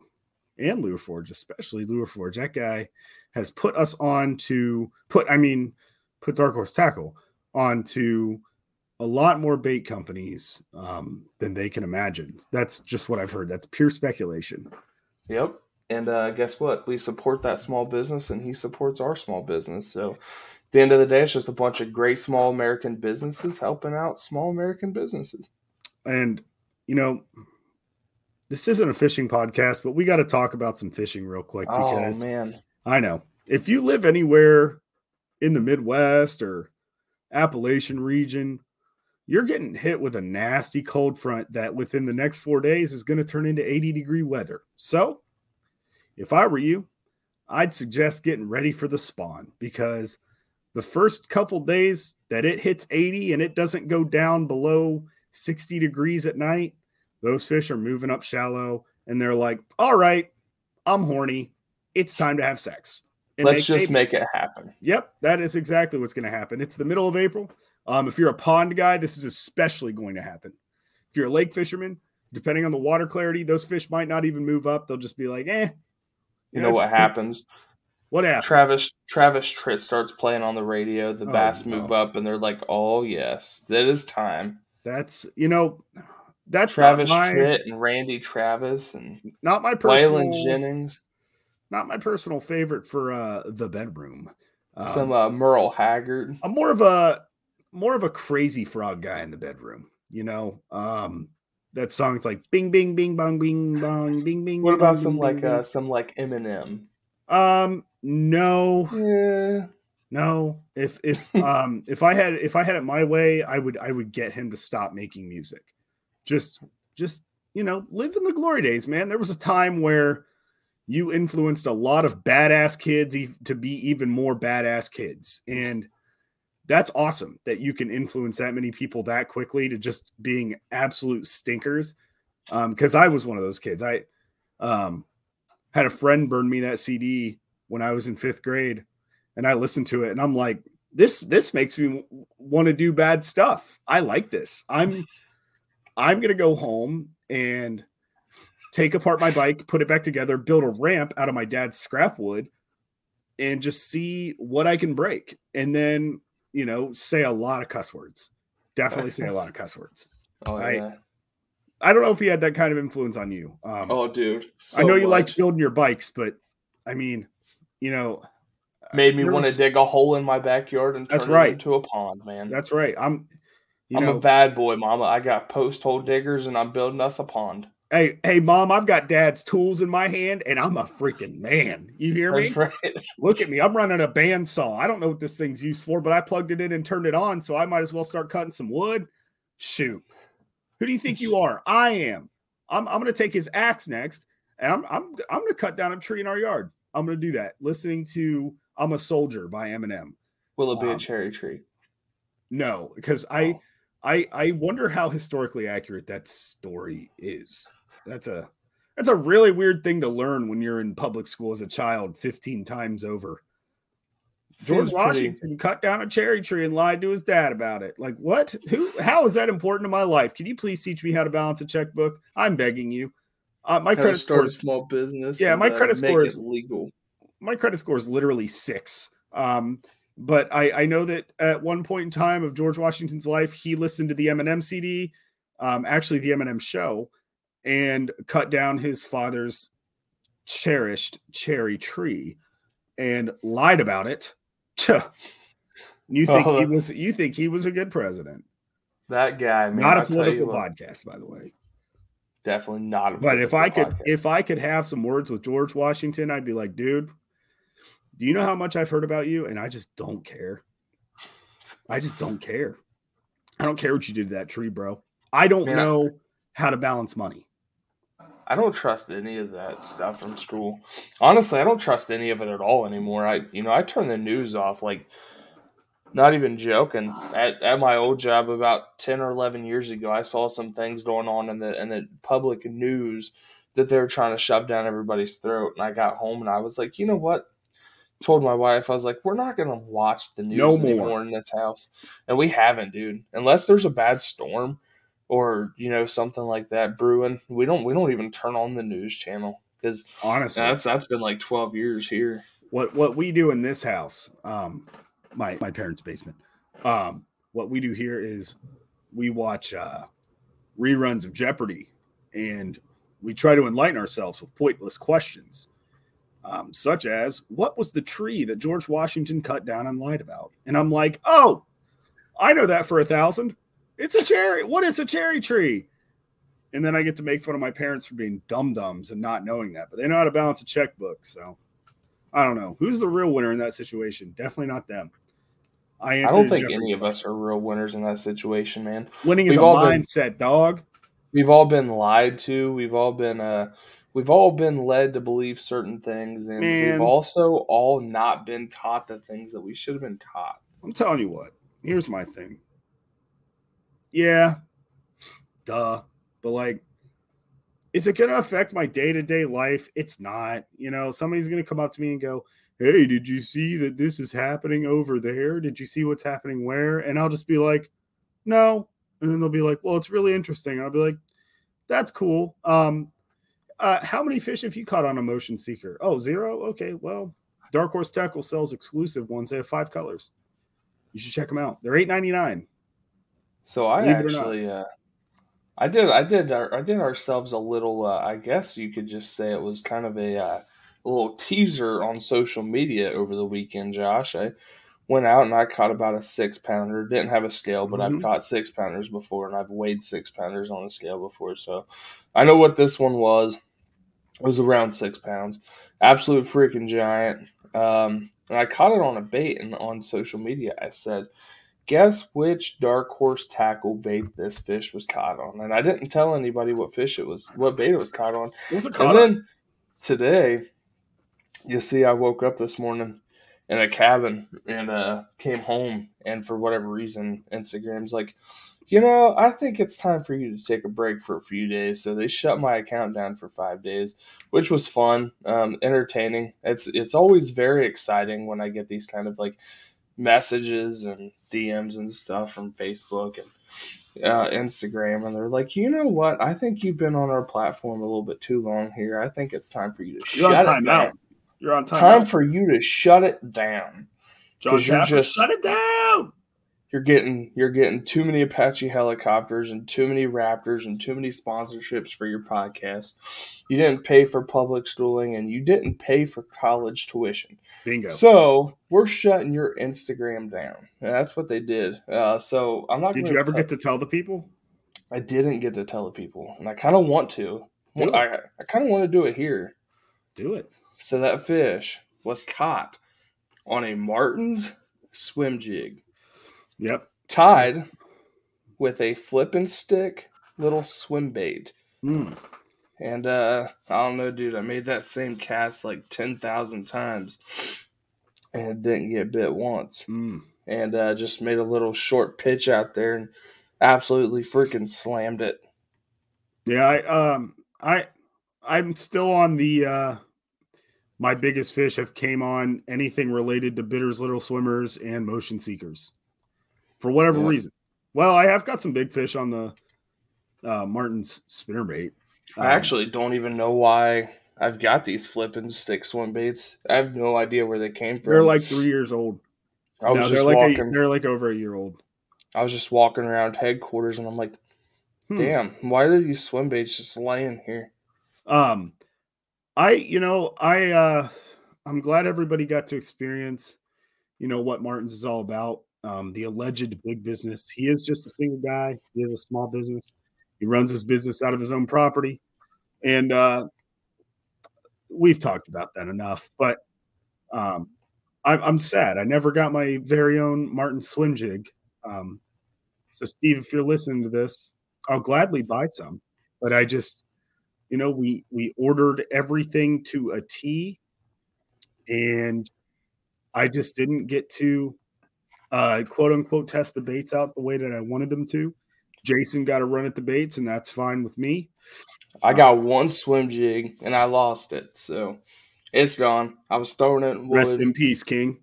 And Lure Forge, especially Lure Forge. That guy has put us on to put, I mean, put Dark Horse Tackle on to a lot more bait companies um, than they can imagine. That's just what I've heard. That's pure speculation. Yep. And uh, guess what? We support that small business, and he supports our small business. So, at the end of the day, it's just a bunch of great small American businesses helping out small American businesses. And, you know, this isn't a fishing podcast, but we got to talk about some fishing real quick Oh because man, I know. If you live anywhere in the Midwest or Appalachian region, you're getting hit with a nasty cold front that within the next four days is going to turn into 80 degree weather. So, if I were you, I'd suggest getting ready for the spawn because the first couple days that it hits 80 and it doesn't go down below 60 degrees at night, those fish are moving up shallow and they're like, all right, I'm horny. It's time to have sex. And let's just babies. make it happen. Yep, that is exactly what's going to happen. It's the middle of April. Um, if you're a pond guy, this is especially going to happen. If you're a lake fisherman, depending on the water clarity, those fish might not even move up. They'll just be like, eh. You know what happens? What happened? Travis Travis Tritt starts playing on the radio. The Oh, bass no. move up, and they're like, "Oh yes, that is time." That's you know, that's Travis my, Tritt and Randy Travis and not my personal, Waylon Jennings, not my personal favorite for uh the bedroom. Um, some uh, Merle Haggard. I'm more of a more of a crazy frog guy in the bedroom. You know, um, that song's like bing bing bing bong bing bong bing bing. What about bing, some bing, like bing, uh some like Eminem? um no Yeah, no if if um if I had if I had it my way I would I would get him to stop making music. Just just you know live in the glory days, man. There was a time where you influenced a lot of badass kids to be even more badass kids. And that's awesome that you can influence that many people that quickly to just being absolute stinkers. Um because i was one of those kids. I um had a friend burn me that cd when i was in fifth grade and i listened to it and i'm like this this makes me want to do bad stuff. I like this. I'm i'm gonna go home and take apart my bike put it back together build a ramp out of my dad's scrap wood and just see what i can break. And then you know say a lot of cuss words. Definitely say a lot of cuss words. Oh I- yeah. i don't know if he had that kind of influence on you. Um, Oh dude, i know you like building your bikes but i mean you know made me want to dig a hole in my backyard and turn That's it right. into a pond, man. that's right. I'm you I'm know a bad boy, mama. I got post hole diggers and I'm building us a pond. hey hey mom i've got dad's tools in my hand and i'm a freaking man. You hear me? That's right. look at me. I'm running a bandsaw. I don't know what this thing's used for but i plugged it in and turned it on so i might as well start cutting some wood. Shoot. Who do you think you are? I am. I'm, I'm going to take his axe next and i'm i'm, I'm going to cut down a tree in our yard. I'm going to do that. Listening to i'm a soldier by eminem. Will it be a Um, cherry tree? no because i Oh. I i wonder how historically accurate that story is that's a that's a really weird thing to learn when you're in public school as a child 15 times over George Seems pretty- Washington cut down a cherry tree and lied to his dad about it. Like, what? Who? How is that important to my life? Can you please teach me how to balance a checkbook? I'm begging you. Uh, my how credit start score a is small business. Yeah, my credit score is legal. my credit score is literally six. Um, but I I know that at one point in time of George Washington's life, he listened to the Eminem CD, um, actually the Eminem show, and cut down his father's cherished cherry tree, and lied about it. You think Oh, he was? You think he was a good president? That guy, man. not a I'll tell you political what, podcast, by the way. Definitely not. A But if I could, if I could have some words with George Washington, I'd be like, dude, do you know how much I've heard about you? And I just don't care. I just don't care. I don't care what you did to that tree, bro. I don't Man, I- know how to balance money. I don't trust any of that stuff from school. Honestly, I don't trust any of it at all anymore. I, you know, I turn the news off. Like, not even joking. At, at my old job, about ten or eleven years ago, I saw some things going on in the in the public news that they were trying to shove down everybody's throat. And I got home and I was like, you know what? Told my wife, I was like, we're not gonna watch the news No anymore more. in this house, and we haven't, dude. Unless there's a bad storm or you know something like that brewing, we don't we don't even turn on the news channel because Honestly, that's that's been like twelve years here. what what we do in this house, um, my my parents' basement, um, what we do here is we watch uh, reruns of Jeopardy, and we try to enlighten ourselves with pointless questions, um, such as what was the tree that George Washington cut down and lied about? And I'm like, oh, I know that for a thousand. It's a cherry. What is a cherry tree? And then I get to make fun of my parents for being dum dums and not knowing that, but they know how to balance a checkbook. So I don't know who's the real winner in that situation. Definitely not them. I, I don't think any of us are real winners in that situation, man. winning is we've a all been- mindset, dog. We've all been lied to. We've all been uh we've all been led to believe certain things and Man. we've also all not been taught the things that we should have been taught. I'm telling you what. Here's my thing. Yeah, duh. But like, is it going to affect my day to day life? It's not. You know, somebody's going to come up to me and go, Hey, did you see that this is happening over there? Did you see what's happening where? And I'll just be like, No. And then they'll be like, Well, it's really interesting. And I'll be like, That's cool. Um, uh, how many fish have you caught on a motion seeker? Oh, zero. Okay, well, Dark Horse Tackle sells exclusive ones. They have five colors. You should check them out. They're eight ninety nine. So I Believe it or not. actually uh I did I did I did ourselves a little uh, I guess you could just say it was kind of a uh, a little teaser on social media over the weekend, Josh. I went out and I caught about a six pounder. Didn't have a scale, but Mhm. I've caught six pounders before, and I've weighed six pounders on a scale before, so I know what this one was. It was around six pounds, absolute freaking giant. Um, and I caught it on a bait, and on social media, I said, "Guess which dark horse tackle bait this fish was caught on?" And I didn't tell anybody what fish it was, what bait it was caught on. Was And called? then today, you see, I woke up this morning in a cabin and uh, came home, and for whatever reason, Instagram's like, you know, I think it's time for you to take a break for a few days. So they shut my account down for five days, which was fun, um, entertaining. It's it's always very exciting when I get these kind of like messages and DMs and stuff from Facebook and uh, Instagram, and they're like, you know what? I think you've been on our platform a little bit too long here. I think it's time for you to You're shut it down. You're on time. Time for you to shut it down. John Tapper, just- shut it down. You're getting you're getting too many Apache helicopters and too many Raptors and too many sponsorships for your podcast. You didn't pay for public schooling and you didn't pay for college tuition. Bingo. So we're shutting your Instagram down. And that's what they did. Uh, so I'm not. Did you ever get to tell the people? I didn't get to tell the people, and I kind of want to. Do it. I, I kind of want to do it here. Do it. So that fish was caught on a Martin's swim jig, Yep. tied with a flip and stick little swim bait. Mm. And uh, I don't know, dude. I made that same cast like ten thousand times, and didn't get bit once. Mm. And uh, just made a little short pitch out there and absolutely freaking slammed it. Yeah, I um I I'm still on the uh my biggest fish have came on anything related to bitters, little swimmers, and motion seekers. For whatever Yeah. reason. Well, I have got some big fish on the uh Martin's spinnerbait. I actually don't even know why I've got these flipping stick swim baits. I have no idea where they came from. they're like three years old. I was No, just they're like walking. a, they're like over a year old. I was just walking around headquarters, and I'm like, Hmm. "Damn, why are these swim baits just laying here?" Um, I, you know, I, uh, I'm glad everybody got to experience, you know, what Martin's is all about. Um, the alleged big business. He is just a single guy. He has a small business. He runs his business out of his own property, and uh, we've talked about that enough. But um, I'm, I'm sad. I never got my very own Martin swim jig. Um, so, Steve, if you're listening to this, I'll gladly buy some. But I just, you know, we we ordered everything to a T, and I just didn't get to uh, quote unquote test the baits out the way that I wanted them to. Jason got a run at the baits, and that's fine with me. I got one swim jig and I lost it, so it's gone. I was throwing it in wood, Rest in peace, King.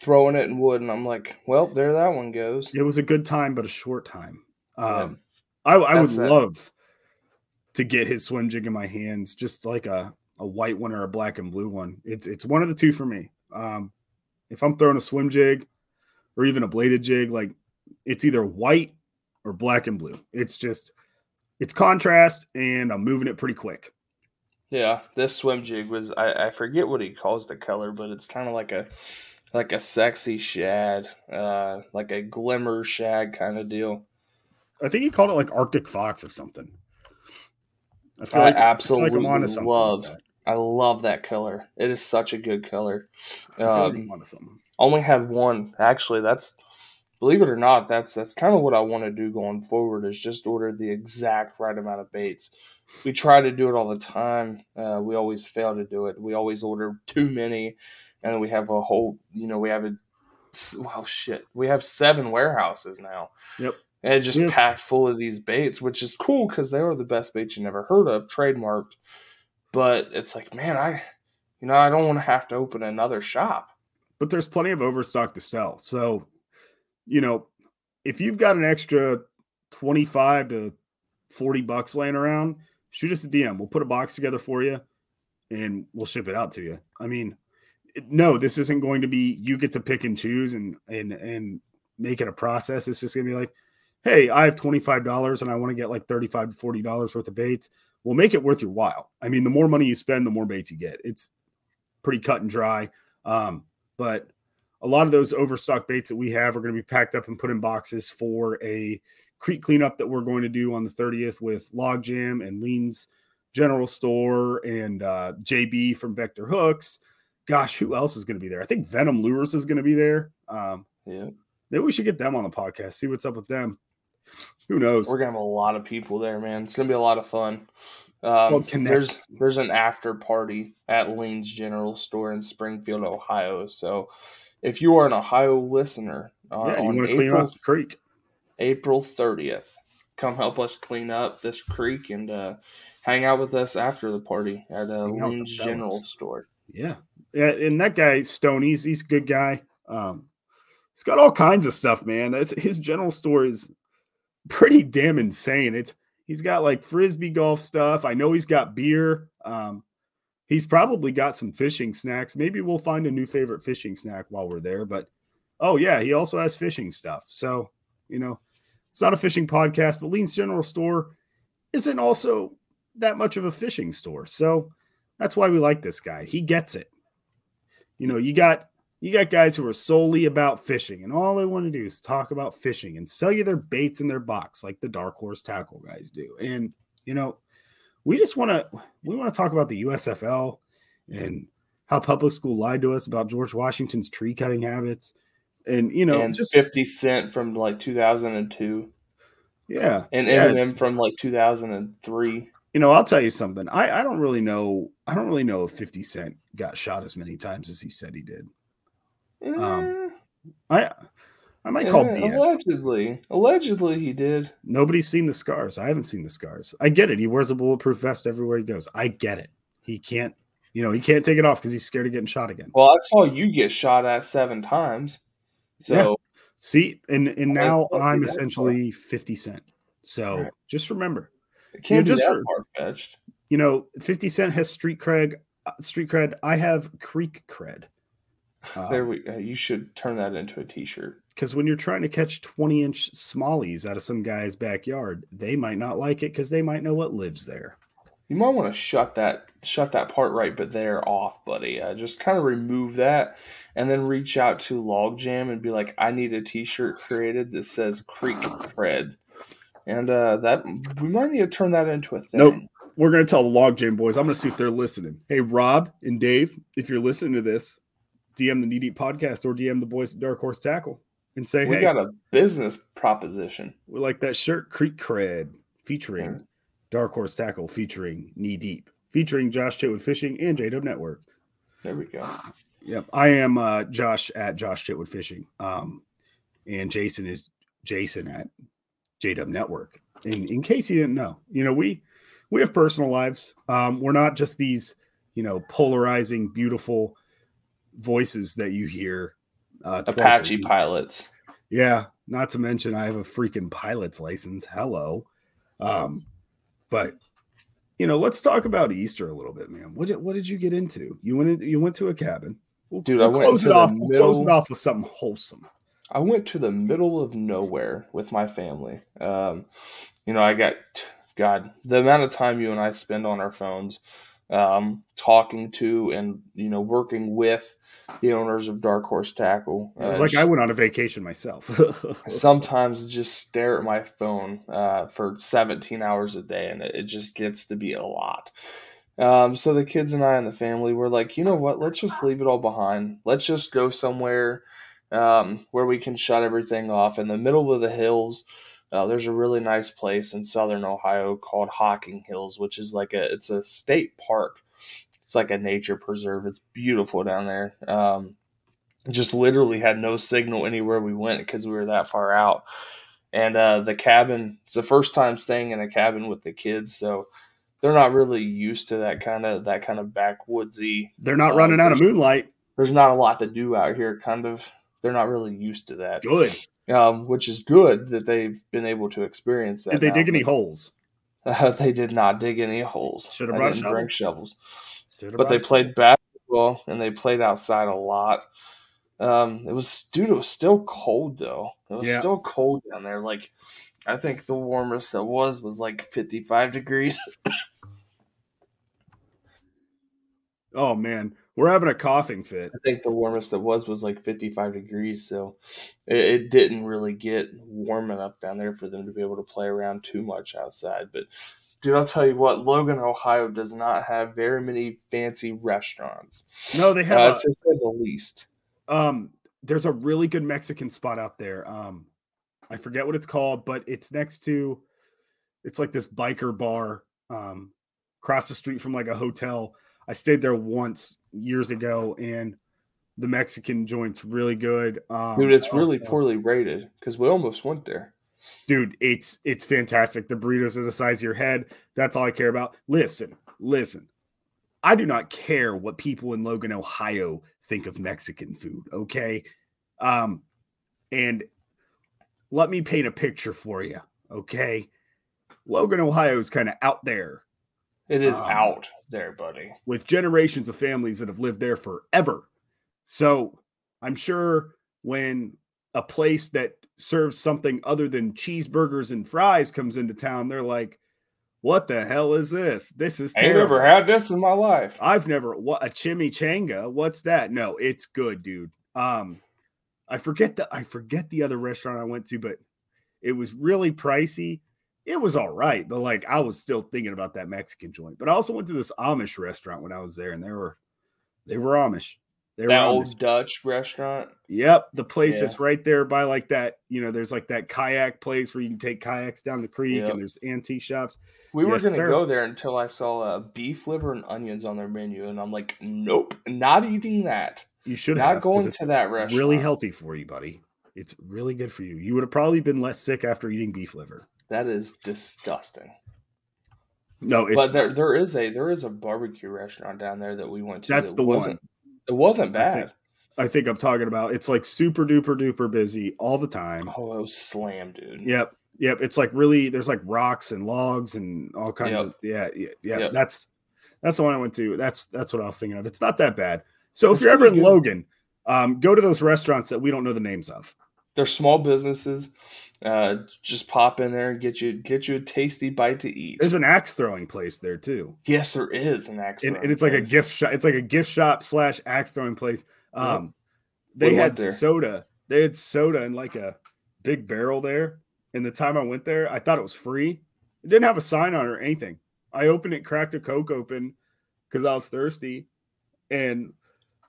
throwing it in wood, and I'm like, well, there that one goes. It was a good time, but a short time. Yeah. Um, I, I would That's it. love to get his swim jig in my hands, just like a, a white one or a black and blue one. It's it's one of the two for me. Um, if I'm throwing a swim jig or even a bladed jig, like it's either white or black and blue. It's just it's contrast, and I'm moving it pretty quick. Yeah, this swim jig was I, I forget what he calls the color, but it's kind of like a like a sexy shad, uh, like a glimmer shad kind of deal. I think he called it like Arctic Fox or something. I I, feel like, I feel absolutely like I'm onto something. love. Like. I love that color. It is such a good color. I feel like Um, I'm onto something. Only have one. Actually, that's believe it or not, that's that's kind of what I want to do going forward. Is just order the exact right amount of baits. We try to do it all the time. Uh, we always fail to do it. We always order too many, and we have a whole. You know, we have a. Well, shit. We have seven warehouses now. Yep. And just Yeah. packed full of these baits, which is cool because they are the best baits you never heard of, trademarked. But it's like, man, I, you know, I don't want to have to open another shop. But there's plenty of overstock to sell. So, you know, if you've got an extra 25 to 40 bucks laying around, shoot us a DM. We'll put a box together for you and we'll ship it out to you. I mean, no, this isn't going to be you get to pick and choose and and and make it a process. It's just going to be like, "Hey, I have $25 and I want to get like 35 to 40 dollars worth of baits." We'll make it worth your while. I mean, the more money you spend, the more baits you get. It's pretty cut and dry. Um, but a lot of those overstock baits that we have are going to be packed up and put in boxes for a creek cleanup that we're going to do on the 30th with Logjam and Lean's General Store and uh, JB from Vector Hooks. Gosh, who else is going to be there? I think Venom Lures is going to be there. Um, Yeah. maybe we should get them on the podcast, see what's up with them. Who knows? We're gonna have a lot of people there, man. It's gonna be a lot of fun. Um, there's there's an after party at Lean's General Store in Springfield, Ohio. So if you are an Ohio listener uh, yeah, you on want to clean April the creek. April 30th, come help us clean up this creek and uh, hang out with us after the party at uh, Hang out with the Lean's General. Store. Yeah. Yeah. And that guy, Stone, he's, he's a good guy. Um, he's got all kinds of stuff, man. That's his general store is pretty damn insane. It's he's got like frisbee golf stuff. I know he's got beer. Um, he's probably got some fishing snacks. Maybe we'll find a new favorite fishing snack while we're there. But oh yeah, he also has fishing stuff. So, you know, it's not a fishing podcast, but Lean's General Store isn't also that much of a fishing store. So that's why we like this guy. He gets it. You know, you got you got guys who are solely about fishing, and all they want to do is talk about fishing and sell you their baits in their box, like the Dark Horse Tackle guys do. And you know, we just want to we want to talk about the USFL and how public school lied to us about George Washington's tree cutting habits, and you know, and just 50 Cent from like 2002 yeah, and yeah. Eminem from like 2003. You know, I'll tell you something. I I don't really know. I don't really know if Fifty Cent got shot as many times as he said he did. Um, I I might call Eh, BS. allegedly. Allegedly, he did. Nobody's seen the scars. I haven't seen the scars. I get it. He wears a bulletproof vest everywhere he goes. I get it. He can't, you know, he can't take it off because he's scared of getting shot again. Well, I saw you get shot at seven times. So Yeah. See, and and now I'm essentially 50 Cent. So Right. just remember, it can't You be just that far fetched. you know, 50 Cent has street cred. uh, Street cred. I have creek cred. There we. Uh, you should turn that into a T-shirt. Because when you're trying to catch 20 inch smallies out of some guy's backyard, they might not like it because they might know what lives there. You might want to shut that shut that part right, but there off, buddy. Uh, just kind of remove that, and then reach out to Logjam and be like, "I need a T-shirt created that says Creek Cred," and uh, that we might need to turn that into a thing. Nope. We're going to tell the Log Jam boys. I'm going to see if they're listening. Hey, Rob and Dave, if you're listening to this, DM the Knee Deep podcast or DM the boys at Dark Horse Tackle and say, We hey, got a business proposition. we like that shirt, Creek Cred, featuring Yeah. Dark Horse Tackle, featuring Knee Deep, featuring Josh Chitwood Fishing and JW Network. There we go. Yep. I am uh, Josh at Josh Chitwood Fishing. Um, and Jason is Jason at JW Network. In in case you didn't know, you know we we have personal lives. Um, we're not just these you know polarizing, beautiful voices that you hear. Uh, Apache pilots. Yeah, not to mention I have a freaking pilot's license. Hello, um, but you know, let's talk about Easter a little bit, man. What did what did you get into? You went in, you went to a cabin. We'll, Dude, we'll I close it off. We'll close it off with something wholesome. I went to the middle of nowhere with my family. Um, you know, I got God, the amount of time you and I spend on our phones, um, talking to and you know working with the owners of Dark Horse Tackle. It was uh, like I went on a vacation myself. sometimes just stare at my phone uh, for 17 hours a day, and it, it just gets to be a lot. Um, so the kids and I and the family were like, you know what? Let's just leave it all behind. Let's just go somewhere um, where we can shut everything off in the middle of the hills. Uh, there's a really nice place in southern Ohio called Hocking Hills, which is like a it's a state park. It's like a nature preserve. It's beautiful down there. Um, just literally had no signal anywhere we went because we were that far out. And uh, the cabin, it's the first time staying in a cabin with the kids, so they're not really used to that kind of that kind of backwoodsy. They're not uh, running out of moonlight. There's not a lot to do out here. Kind of, they're not really used to that. Good um, which is good that they've been able to experience that. Did they now. dig any holes? Uh, they did not dig any holes. Should have brought shovels. bring shovels. But they played basketball and they played outside a lot. Um, it was dude. It was still cold though. It was yeah. still cold down there. Like I think the warmest that was was like fifty five degrees. oh man, we're having a coughing fit. I think the warmest it was was like 55 degrees, so it, it, didn't really get warm enough down there for them to be able to play around too much outside. But dude, I'll tell you what, Logan, Ohio does not have very many fancy restaurants. No, they have uh, a, to say the least. Um, there's a really good Mexican spot out there. Um, I forget what it's called, but it's next to, it's like this biker bar, um, across the street from like a hotel. I stayed there once years ago, and the Mexican joint's really good. Um, dude, it's really poorly rated because we almost went there. Dude, it's it's fantastic. The burritos are the size of your head. That's all I care about. Listen, listen. I do not care what people in Logan, Ohio think of Mexican food, okay? Um and let me paint a picture for you, okay? Logan, Ohio is kind of out there it is um, out there, buddy. With generations of families that have lived there forever. So I'm sure when a place that serves something other than cheeseburgers and fries comes into town, they're like, what the hell is this? This is terrible. I've never had this in my life. I've never what a chimichanga. What's that? No, it's good, dude. Um, I forget the I forget the other restaurant I went to, but it was really pricey it was all right, but like I was still thinking about that Mexican joint. But I also went to this Amish restaurant when I was there, and they were they were Amish. They that were old Dutch restaurant. Yep, the place yeah. is right there by like that. You know, there's like that kayak place where you can take kayaks down the creek, yep. and there's antique shops. We yes, were gonna go there until I saw uh, beef liver and onions on their menu, and I'm like, nope, not eating that. You should not have, going to that restaurant. Really healthy for you, buddy. It's really good for you. You would have probably been less sick after eating beef liver. That is disgusting. No, but there there is a there is a barbecue restaurant down there that we went to. That's that the one. It wasn't bad. I think, I think, I'm talking about. It's like super duper duper busy all the time. Oh, slam, dude. Yep, yep. It's like really. There's like rocks and logs and all kinds yep. of. Yeah, yeah, yeah. Yep. That's that's the one I went to. That's that's what I was thinking of. It's not that bad. So if you're ever in good. Logan, um, go to those restaurants that we don't know the names of. They're small businesses. Uh, just pop in there and get you get you a tasty bite to eat. There's an axe throwing place there too. Yes, there is an axe. And, and it's place. like a gift shop. It's like a gift shop slash axe throwing place. Um, yep. they we had soda. They had soda in like a big barrel there. And the time I went there, I thought it was free. It didn't have a sign on it or anything. I opened it, cracked a Coke open because I was thirsty, and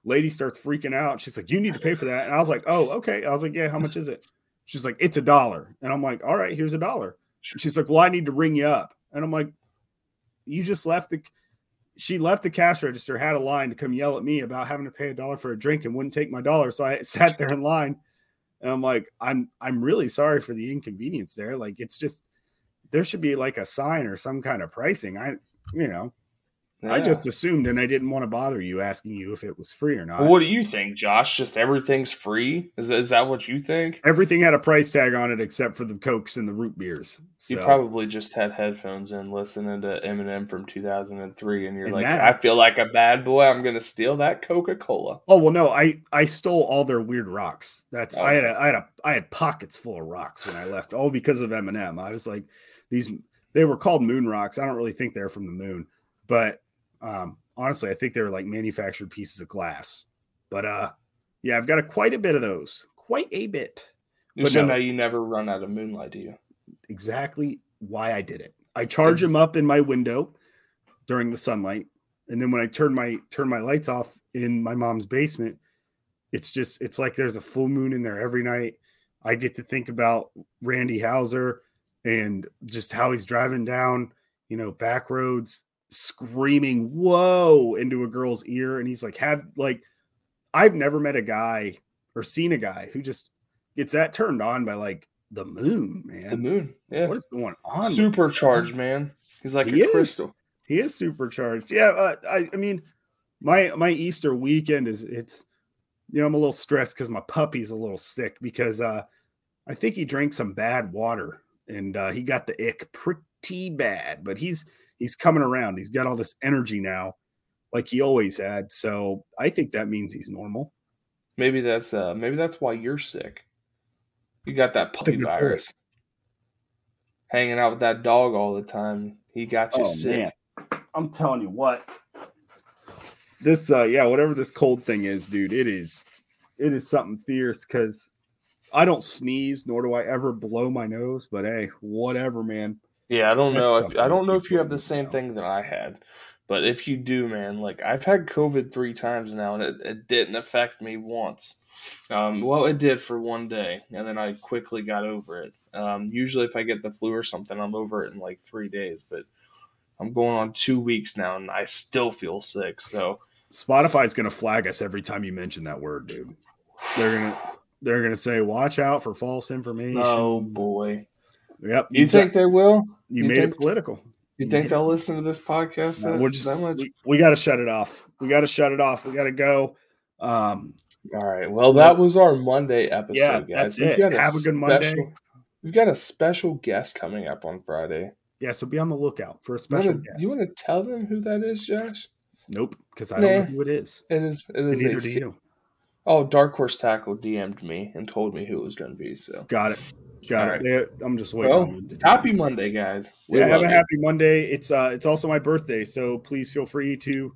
lady starts freaking out. She's like, "You need to pay for that." And I was like, "Oh, okay." I was like, "Yeah, how much is it?" She's like, "It's a dollar." And I'm like, "All right, here's a dollar." She's like, "Well, I need to ring you up." And I'm like, "You just left the." She left the cash register, had a line to come yell at me about having to pay a dollar for a drink and wouldn't take my dollar. So I sat there in line, And I'm like, I'm I'm really sorry for the inconvenience there. Like it's just there should be like a sign or some kind of pricing. I you know, I just assumed and I didn't want to bother you asking you if it was free or not. What do you think, Josh? Just everything's free? Is is that what you think? Everything had a price tag on it except for the cokes and the root beers. You probably just had headphones in listening to Eminem from 2003, and you're And like, that- I feel like a bad boy. I'm gonna steal that Coca Cola. Oh well, no, I I stole all their weird rocks. That's I had a, oh. I had a I had pockets full of rocks when I left, all because of Eminem. I was like, these they were called moon rocks. I don't really think they're from the moon, but um, honestly, I think they were like manufactured pieces of glass. But uh, yeah, I've got a, quite a bit of those, quite a bit. But so no. now you never run out of moonlight, do you? Exactly why I did it. I charge them up in my window during the sunlight, and then when I turn my turn my lights off in my mom's basement, it's just it's like there's a full moon in there every night. I get to think about Randy Houser and just how he's driving down, you know, back roads, screaming "whoa" into a girl's ear, and he's like, "Have like, I've never met a guy or seen a guy who just gets that turned on by like the moon, man. The moon, yeah, What is going on? supercharged, man. He's like He a is. crystal. He is supercharged. Yeah, uh, I, I mean, my my Easter weekend is it's you know I'm a little stressed because my puppy's a little sick because uh I think he drank some bad water and uh, he got the ick pretty bad, but he's he's coming around. He's got all this energy now, like he always had. So I think that means he's normal. Maybe that's uh maybe that's why you're sick. You got that puppy good point. virus. Hanging out with that dog all the time. He got you sick. I'm telling you what. This uh yeah, whatever this cold thing is, dude, it is it is something fierce because I don't sneeze nor do I ever blow my nose, but hey, whatever, man. Yeah, I don't know if I don't know if you have the same thing that I had, but if you do, man, like I've had COVID three times now, and it, it didn't affect me once. Um, well, it did for one day, and then I quickly got over it. Um, usually, if I get the flu or something, I'm over it in like three days, but I'm going on two weeks now, and I still feel sick. So Spotify's gonna flag us every time you mention that word, dude. They're gonna they're gonna say, watch out for false information. oh boy, Yep. you think they will? you, you made think- it political. You You think they'll listen to this podcast No, that, we're just that much? we, we gotta shut it off. We gotta shut it off. We gotta go. Um All right. Well, that was our Monday episode, Yeah, guys. that's We've it. got Have a good Monday. special- We've got a special guest coming up on Friday. yeah, so be on the lookout for a special wanna, guest. you want to tell them who that is, Josh? Nope, because I don't know who it is. It is. It is. Neither A, do you. oh, Dark Horse Tackle DM'd me and told me who it was going to be. So, Got it. Got All it. Yeah, I'm just waiting. well, on you to do happy. Monday, guys. We Yeah, have a you. happy Monday. It's uh it's also my birthday, so please feel free to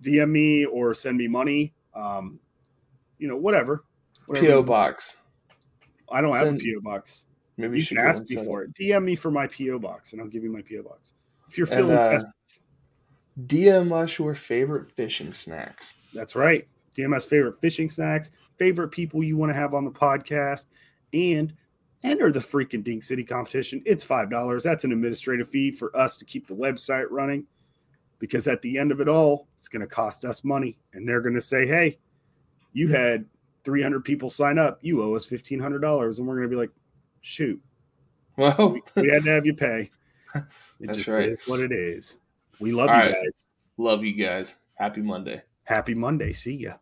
DM me or send me money. Um, you know, whatever. Whatever PO box. I don't have a PO box. Maybe You should can ask and me for it. DM me for my PO box, and I'll give you my PO box. If you're And, feeling uh, festive, DM us your favorite fishing snacks. that's right. DM's favorite fishing snacks, favorite people you want to have on the podcast, and enter the freaking Dink City competition. It's five dollars. That's an administrative fee for us to keep the website running. Because at the end of it all, it's going to cost us money, and they're going to say, "Hey, you had 300 people sign up. You owe us $1,500," and we're going to be like, "Shoot, Well, we, we had to have you pay." It That's just right. is what it is. We love All you right. guys. love you guys. Happy Monday. Happy Monday. See ya.